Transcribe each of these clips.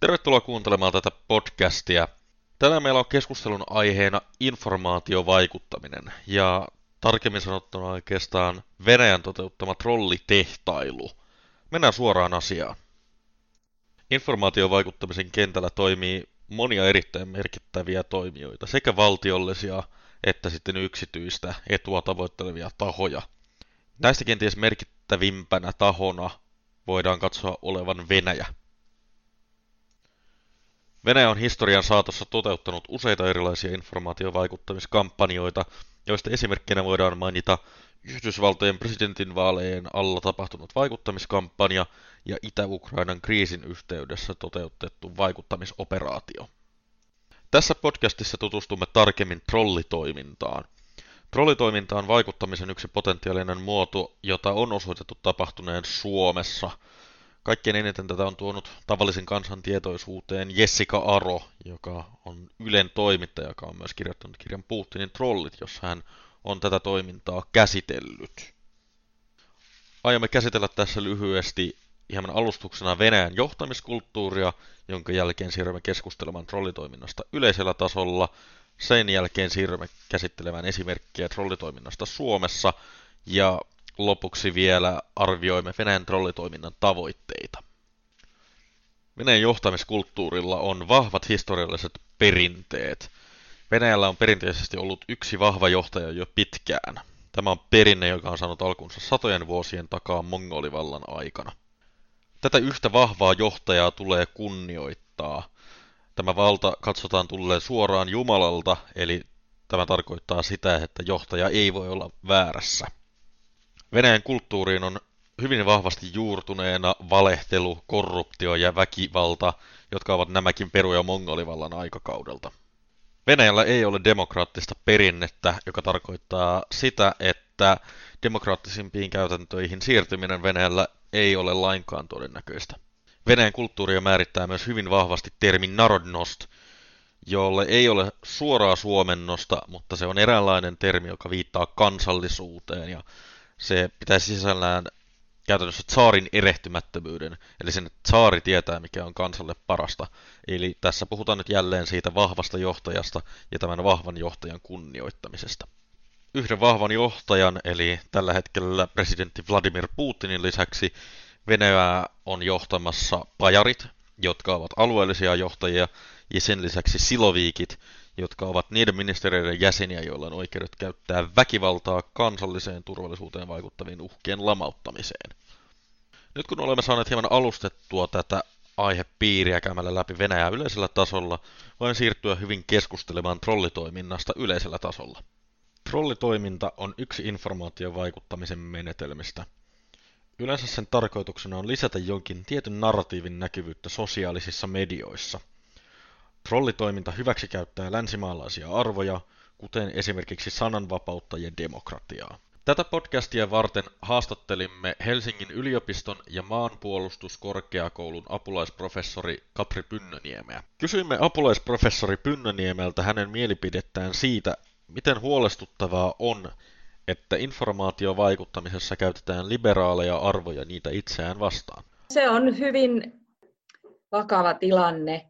Tervetuloa kuuntelemaan tätä podcastia. Tänään meillä on keskustelun aiheena informaatiovaikuttaminen ja tarkemmin sanottuna oikeastaan Venäjän toteuttama trollitehtailu. Mennään suoraan asiaan. Informaatiovaikuttamisen kentällä toimii monia erittäin merkittäviä toimijoita, sekä valtiollisia että sitten yksityistä etua tavoittelevia tahoja. Näistä kenties merkittävimpänä tahona voidaan katsoa olevan Venäjä. Venäjä on historian saatossa toteuttanut useita erilaisia informaatiovaikuttamiskampanjoita, joista esimerkkinä voidaan mainita Yhdysvaltojen presidentinvaalejen alla tapahtunut vaikuttamiskampanja ja Itä-Ukrainan kriisin yhteydessä toteutettu vaikuttamisoperaatio. Tässä podcastissa tutustumme tarkemmin trollitoimintaan. Trollitoiminta on vaikuttamisen yksi potentiaalinen muoto, jota on osoitettu tapahtuneen Suomessa – Kaikkein eniten tätä on tuonut tavallisen kansan tietoisuuteen Jessica Aro, joka on Ylen toimittaja, joka on myös kirjoittanut kirjan Putinin trollit, jossa hän on tätä toimintaa käsitellyt. Aiomme käsitellä tässä lyhyesti hieman alustuksena Venäjän johtamiskulttuuria, jonka jälkeen siirrymme keskustelemaan trollitoiminnasta yleisellä tasolla. Sen jälkeen siirrymme käsittelemään esimerkkejä trollitoiminnasta Suomessa ja lopuksi vielä arvioimme Venäjän trollitoiminnan tavoitteita. Venäjän johtamiskulttuurilla on vahvat historialliset perinteet. Venäjällä on perinteisesti ollut yksi vahva johtaja jo pitkään. Tämä on perinne, joka on saanut alkunsa satojen vuosien takaa mongolivallan aikana. Tätä yhtä vahvaa johtajaa tulee kunnioittaa. Tämä valta katsotaan tulleen suoraan Jumalalta, eli tämä tarkoittaa sitä, että johtaja ei voi olla väärässä. Venäjän kulttuuriin on hyvin vahvasti juurtuneena valehtelu, korruptio ja väkivalta, jotka ovat nämäkin Peru- ja Mongolivallan aikakaudelta. Venäjällä ei ole demokraattista perinnettä, joka tarkoittaa sitä, että demokraattisimpiin käytäntöihin siirtyminen Venäjällä ei ole lainkaan todennäköistä. Venäjän kulttuuria määrittää myös hyvin vahvasti termi narodnost, jolle ei ole suoraa suomennosta, mutta se on eräänlainen termi, joka viittaa kansallisuuteen ja se pitäisi sisällään käytännössä tsaarin erehtymättömyyden, eli sen tsaari tietää, mikä on kansalle parasta. Eli tässä puhutaan nyt jälleen siitä vahvasta johtajasta ja tämän vahvan johtajan kunnioittamisesta. Yhden vahvan johtajan, eli tällä hetkellä presidentti Vladimir Putinin lisäksi Venäjää on johtamassa pajarit, jotka ovat alueellisia johtajia, ja sen lisäksi siloviikit, jotka ovat niiden ministeriöiden jäseniä, joilla on oikeudet käyttää väkivaltaa kansalliseen turvallisuuteen vaikuttavien uhkien lamauttamiseen. Nyt kun olemme saaneet hieman alustettua tätä aihepiiriä käymällä läpi Venäjää yleisellä tasolla, voin siirtyä hyvin keskustelemaan trollitoiminnasta yleisellä tasolla. Trollitoiminta on yksi informaation vaikuttamisen menetelmistä. Yleensä sen tarkoituksena on lisätä jonkin tietyn narratiivin näkyvyyttä sosiaalisissa medioissa – Trollitoiminta hyväksikäyttää länsimaalaisia arvoja, kuten esimerkiksi sananvapautta ja demokratiaa. Tätä podcastia varten haastattelimme Helsingin yliopiston ja maanpuolustuskorkeakoulun apulaisprofessori Kapri Pynnöniemeä. Kysyimme apulaisprofessori Pynnöniemeltä hänen mielipidettään siitä, miten huolestuttavaa on, että informaatiovaikuttamisessa käytetään liberaaleja arvoja niitä itseään vastaan. Se on hyvin vakava tilanne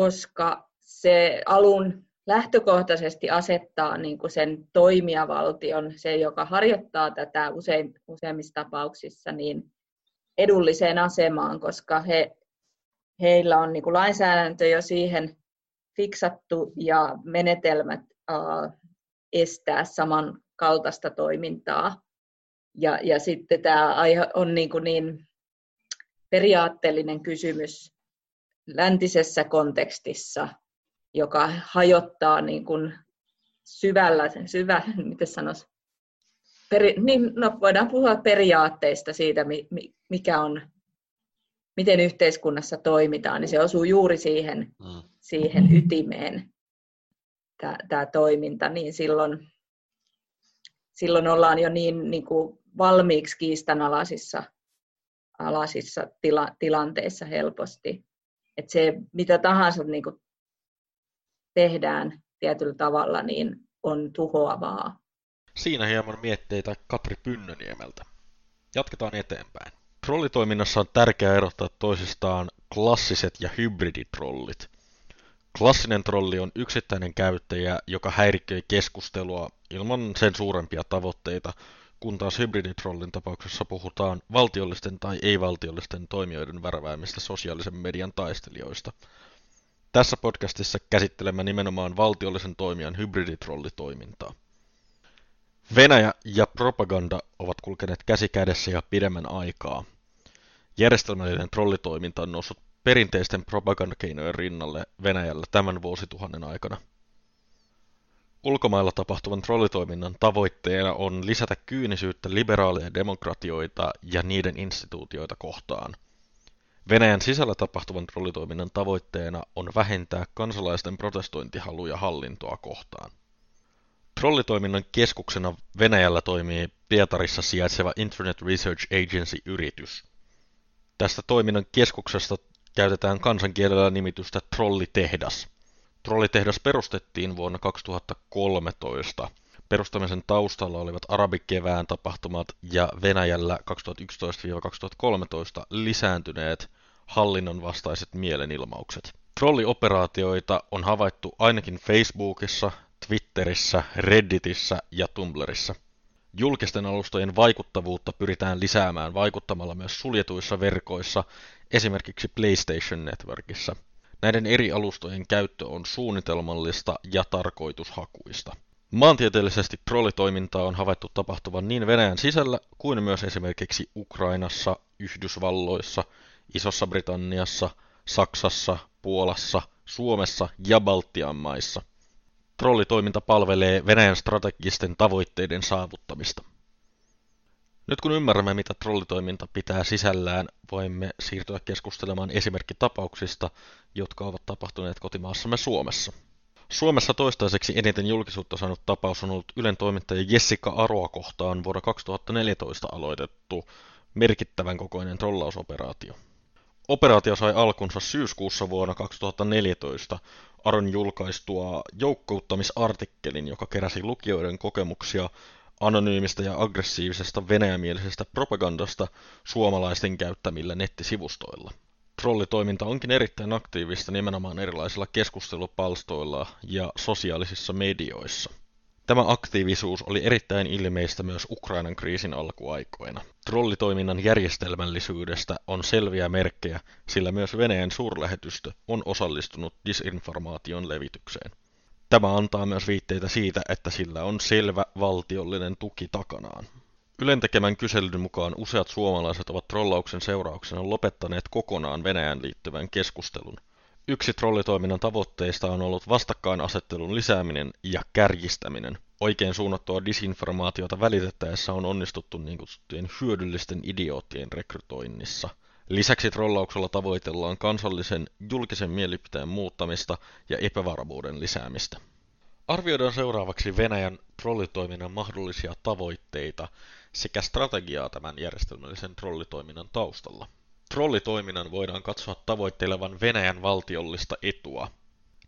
koska se alun lähtökohtaisesti asettaa niin kuin sen toimijavaltion, se joka harjoittaa tätä usein, useimmissa tapauksissa, niin edulliseen asemaan, koska he, heillä on niin kuin lainsäädäntö jo siihen fiksattu ja menetelmät uh, estää samankaltaista toimintaa. Ja, ja sitten tämä on niin, kuin niin periaatteellinen kysymys läntisessä kontekstissa, joka hajottaa niin kuin syvällä, syvä, miten sanoisi, peri, niin, no, voidaan puhua periaatteista siitä, mikä on, miten yhteiskunnassa toimitaan, niin se osuu juuri siihen, mm. siihen ytimeen, tämä toiminta, niin silloin, silloin ollaan jo niin, niin kuin valmiiksi kiistanalaisissa alasissa tila, tilanteissa helposti että se mitä tahansa niin kuin tehdään tietyllä tavalla, niin on tuhoavaa. Siinä hieman mietteitä Katri Pynnöniemeltä. Jatketaan eteenpäin. Trollitoiminnassa on tärkeää erottaa toisistaan klassiset ja hybriditrollit. Klassinen trolli on yksittäinen käyttäjä, joka häiriköi keskustelua ilman sen suurempia tavoitteita, kun taas hybriditrollin tapauksessa puhutaan valtiollisten tai ei-valtiollisten toimijoiden värväämistä sosiaalisen median taistelijoista. Tässä podcastissa käsittelemme nimenomaan valtiollisen toimijan hybriditrollitoimintaa. Venäjä ja propaganda ovat kulkeneet käsi kädessä ja pidemmän aikaa. Järjestelmällinen trollitoiminta on noussut perinteisten propagandakeinojen rinnalle Venäjällä tämän vuosituhannen aikana. Ulkomailla tapahtuvan trollitoiminnan tavoitteena on lisätä kyynisyyttä liberaaleja demokratioita ja niiden instituutioita kohtaan. Venäjän sisällä tapahtuvan trollitoiminnan tavoitteena on vähentää kansalaisten protestointihaluja hallintoa kohtaan. Trollitoiminnan keskuksena Venäjällä toimii Pietarissa sijaitseva Internet Research Agency-yritys. Tästä toiminnan keskuksesta käytetään kansankielellä nimitystä trollitehdas. Trollitehdas perustettiin vuonna 2013. Perustamisen taustalla olivat arabikevään tapahtumat ja Venäjällä 2011-2013 lisääntyneet hallinnon vastaiset mielenilmaukset. Trollioperaatioita on havaittu ainakin Facebookissa, Twitterissä, Redditissä ja Tumblrissa. Julkisten alustojen vaikuttavuutta pyritään lisäämään vaikuttamalla myös suljetuissa verkoissa, esimerkiksi PlayStation Networkissa. Näiden eri alustojen käyttö on suunnitelmallista ja tarkoitushakuista. Maantieteellisesti trollitoimintaa on havaittu tapahtuvan niin Venäjän sisällä kuin myös esimerkiksi Ukrainassa, Yhdysvalloissa, Isossa Britanniassa, Saksassa, Puolassa, Suomessa ja Baltian maissa. Trollitoiminta palvelee Venäjän strategisten tavoitteiden saavuttamista. Nyt kun ymmärrämme, mitä trollitoiminta pitää sisällään, voimme siirtyä keskustelemaan esimerkkitapauksista, jotka ovat tapahtuneet kotimaassamme Suomessa. Suomessa toistaiseksi eniten julkisuutta saanut tapaus on ollut Ylen toimittaja Jessica Aroa kohtaan vuonna 2014 aloitettu merkittävän kokoinen trollausoperaatio. Operaatio sai alkunsa syyskuussa vuonna 2014 Aron julkaistua joukkouttamisartikkelin, joka keräsi lukijoiden kokemuksia anonyymistä ja aggressiivisesta venäjämielisestä propagandasta suomalaisten käyttämillä nettisivustoilla. Trollitoiminta onkin erittäin aktiivista nimenomaan erilaisilla keskustelupalstoilla ja sosiaalisissa medioissa. Tämä aktiivisuus oli erittäin ilmeistä myös Ukrainan kriisin alkuaikoina. Trollitoiminnan järjestelmällisyydestä on selviä merkkejä, sillä myös Venäjän suurlähetystö on osallistunut disinformaation levitykseen. Tämä antaa myös viitteitä siitä, että sillä on selvä valtiollinen tuki takanaan. Ylen tekemän kyselyn mukaan useat suomalaiset ovat trollauksen seurauksena lopettaneet kokonaan Venäjän liittyvän keskustelun. Yksi trollitoiminnan tavoitteista on ollut vastakkainasettelun lisääminen ja kärjistäminen. Oikein suunnattua disinformaatiota välitettäessä on onnistuttu niin kutsuttujen hyödyllisten idioottien rekrytoinnissa. Lisäksi trollauksella tavoitellaan kansallisen julkisen mielipiteen muuttamista ja epävarmuuden lisäämistä. Arvioidaan seuraavaksi Venäjän trollitoiminnan mahdollisia tavoitteita sekä strategiaa tämän järjestelmällisen trollitoiminnan taustalla. Trollitoiminnan voidaan katsoa tavoittelevan Venäjän valtiollista etua.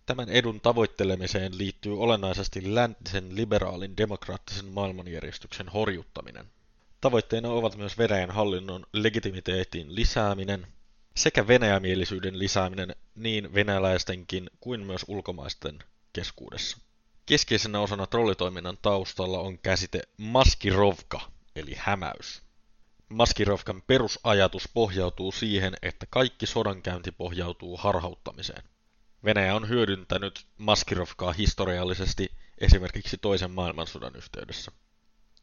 Tämän edun tavoittelemiseen liittyy olennaisesti läntisen liberaalin demokraattisen maailmanjärjestyksen horjuttaminen. Tavoitteena ovat myös Venäjän hallinnon legitimiteetin lisääminen sekä venäjämielisyyden lisääminen niin venäläistenkin kuin myös ulkomaisten keskuudessa. Keskeisenä osana trollitoiminnan taustalla on käsite maskirovka, eli hämäys. Maskirovkan perusajatus pohjautuu siihen, että kaikki sodankäynti pohjautuu harhauttamiseen. Venäjä on hyödyntänyt maskirovkaa historiallisesti esimerkiksi toisen maailmansodan yhteydessä.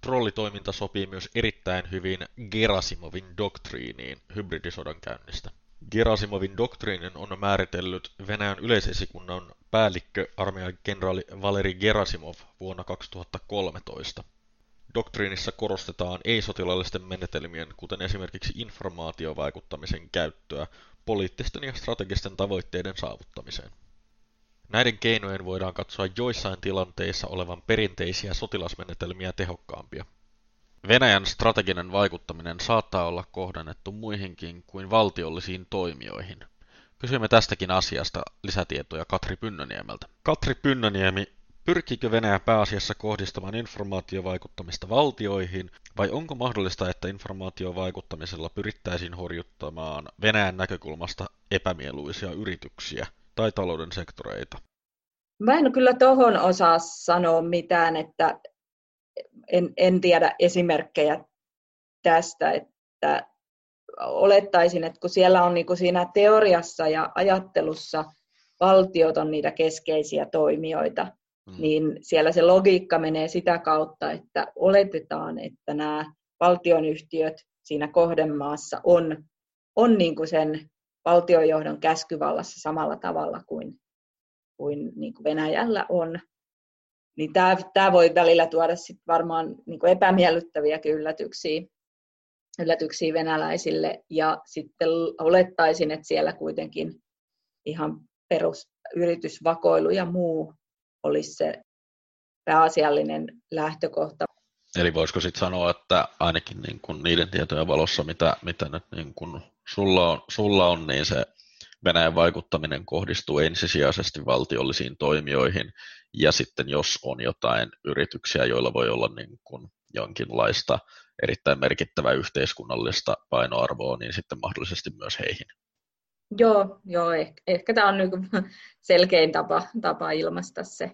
Trollitoiminta sopii myös erittäin hyvin Gerasimovin doktriiniin hybridisodankäynnistä. Gerasimovin doktriinin on määritellyt Venäjän yleisesikunnan päällikkö armeijan kenraali Valeri Gerasimov vuonna 2013. Doktriinissa korostetaan ei-sotilaallisten menetelmien, kuten esimerkiksi informaatiovaikuttamisen käyttöä poliittisten ja strategisten tavoitteiden saavuttamiseen. Näiden keinojen voidaan katsoa joissain tilanteissa olevan perinteisiä sotilasmenetelmiä tehokkaampia. Venäjän strateginen vaikuttaminen saattaa olla kohdannettu muihinkin kuin valtiollisiin toimijoihin. Kysymme tästäkin asiasta lisätietoja Katri Pynnöniemeltä. Katri Pynnöniemi, Pyrkiikö Venäjä pääasiassa kohdistamaan informaatiovaikuttamista valtioihin, vai onko mahdollista, että informaatiovaikuttamisella pyrittäisiin horjuttamaan Venäjän näkökulmasta epämieluisia yrityksiä tai talouden sektoreita? Mä en kyllä tuohon osaa sanoa mitään, että en, en tiedä esimerkkejä tästä, että olettaisin, että kun siellä on niin kuin siinä teoriassa ja ajattelussa valtiot on niitä keskeisiä toimijoita, mm. niin siellä se logiikka menee sitä kautta, että oletetaan, että nämä valtionyhtiöt siinä kohdemaassa on, on niin kuin sen valtiojohdon käskyvallassa samalla tavalla kuin, kuin, niin kuin Venäjällä on. Niin tämä, tämä voi välillä tuoda sit varmaan niin kuin epämiellyttäviä yllätyksiä, yllätyksiä venäläisille. Ja sitten olettaisin, että siellä kuitenkin ihan perusyritysvakoilu ja muu olisi se pääasiallinen lähtökohta. Eli voisiko sitten sanoa, että ainakin niin kuin niiden tietojen valossa, mitä, mitä nyt niin kuin sulla, on, sulla on, niin se Venäjän vaikuttaminen kohdistuu ensisijaisesti valtiollisiin toimijoihin, ja sitten jos on jotain yrityksiä, joilla voi olla niin kuin jonkinlaista erittäin merkittävää yhteiskunnallista painoarvoa, niin sitten mahdollisesti myös heihin. Joo, joo ehkä, ehkä tämä on niin selkein tapa, tapa ilmaista se.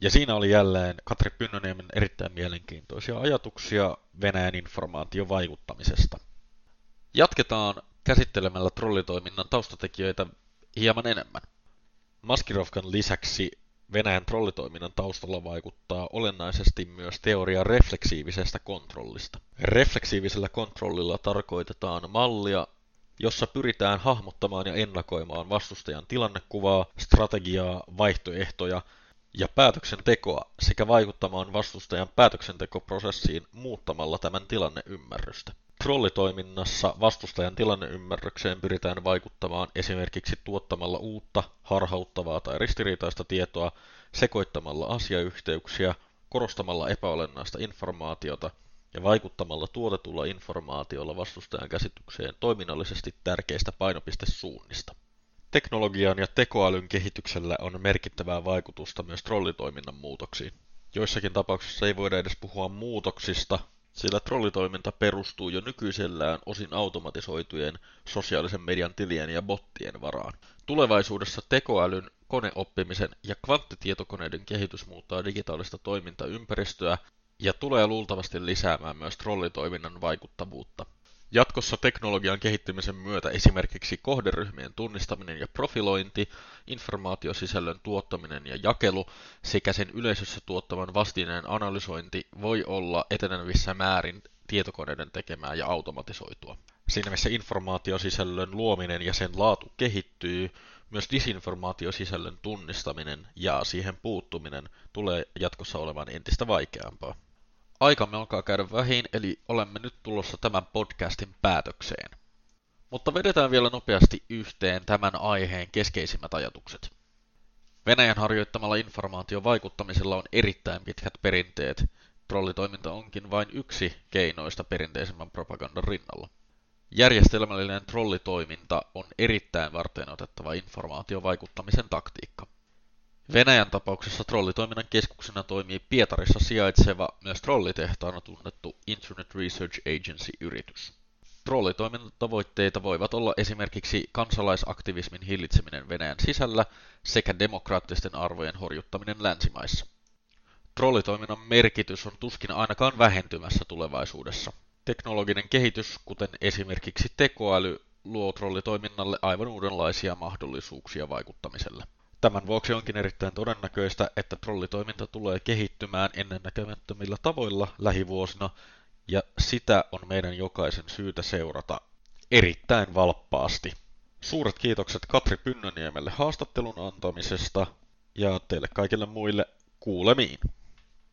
Ja siinä oli jälleen Katri Pynnöniemen erittäin mielenkiintoisia ajatuksia Venäjän informaation vaikuttamisesta. Jatketaan käsittelemällä trollitoiminnan taustatekijöitä hieman enemmän. Maskirovkan lisäksi Venäjän trollitoiminnan taustalla vaikuttaa olennaisesti myös teoria refleksiivisestä kontrollista. Refleksiivisellä kontrollilla tarkoitetaan mallia, jossa pyritään hahmottamaan ja ennakoimaan vastustajan tilannekuvaa, strategiaa, vaihtoehtoja ja päätöksentekoa sekä vaikuttamaan vastustajan päätöksentekoprosessiin muuttamalla tämän tilanneymmärrystä. Trollitoiminnassa vastustajan tilanneymmärrykseen pyritään vaikuttamaan esimerkiksi tuottamalla uutta, harhauttavaa tai ristiriitaista tietoa, sekoittamalla asiayhteyksiä, korostamalla epäolennaista informaatiota ja vaikuttamalla tuotetulla informaatiolla vastustajan käsitykseen toiminnallisesti tärkeistä painopistesuunnista. Teknologian ja tekoälyn kehityksellä on merkittävää vaikutusta myös trollitoiminnan muutoksiin. Joissakin tapauksissa ei voida edes puhua muutoksista, sillä trollitoiminta perustuu jo nykyisellään osin automatisoitujen sosiaalisen median tilien ja bottien varaan. Tulevaisuudessa tekoälyn, koneoppimisen ja kvanttitietokoneiden kehitys muuttaa digitaalista toimintaympäristöä ja tulee luultavasti lisäämään myös trollitoiminnan vaikuttavuutta. Jatkossa teknologian kehittymisen myötä esimerkiksi kohderyhmien tunnistaminen ja profilointi, informaatiosisällön tuottaminen ja jakelu sekä sen yleisössä tuottaman vastineen analysointi voi olla etenevissä määrin tietokoneiden tekemää ja automatisoitua. Siinä missä informaatiosisällön luominen ja sen laatu kehittyy, myös disinformaatiosisällön tunnistaminen ja siihen puuttuminen tulee jatkossa olemaan entistä vaikeampaa. Aikamme alkaa käydä vähin, eli olemme nyt tulossa tämän podcastin päätökseen. Mutta vedetään vielä nopeasti yhteen tämän aiheen keskeisimmät ajatukset. Venäjän harjoittamalla informaatiovaikuttamisella on erittäin pitkät perinteet. Trollitoiminta onkin vain yksi keinoista perinteisemmän propagandan rinnalla. Järjestelmällinen trollitoiminta on erittäin varteenotettava informaatiovaikuttamisen taktiikka. Venäjän tapauksessa trollitoiminnan keskuksena toimii Pietarissa sijaitseva, myös trollitehtaana tunnettu Internet Research Agency-yritys. Trollitoiminnan tavoitteita voivat olla esimerkiksi kansalaisaktivismin hillitseminen Venäjän sisällä sekä demokraattisten arvojen horjuttaminen länsimaissa. Trollitoiminnan merkitys on tuskin ainakaan vähentymässä tulevaisuudessa. Teknologinen kehitys, kuten esimerkiksi tekoäly, luo trollitoiminnalle aivan uudenlaisia mahdollisuuksia vaikuttamiselle. Tämän vuoksi onkin erittäin todennäköistä, että trollitoiminta tulee kehittymään ennennäkemättömillä tavoilla lähivuosina, ja sitä on meidän jokaisen syytä seurata erittäin valppaasti. Suuret kiitokset Katri Pynnöniemelle haastattelun antamisesta, ja teille kaikille muille kuulemiin.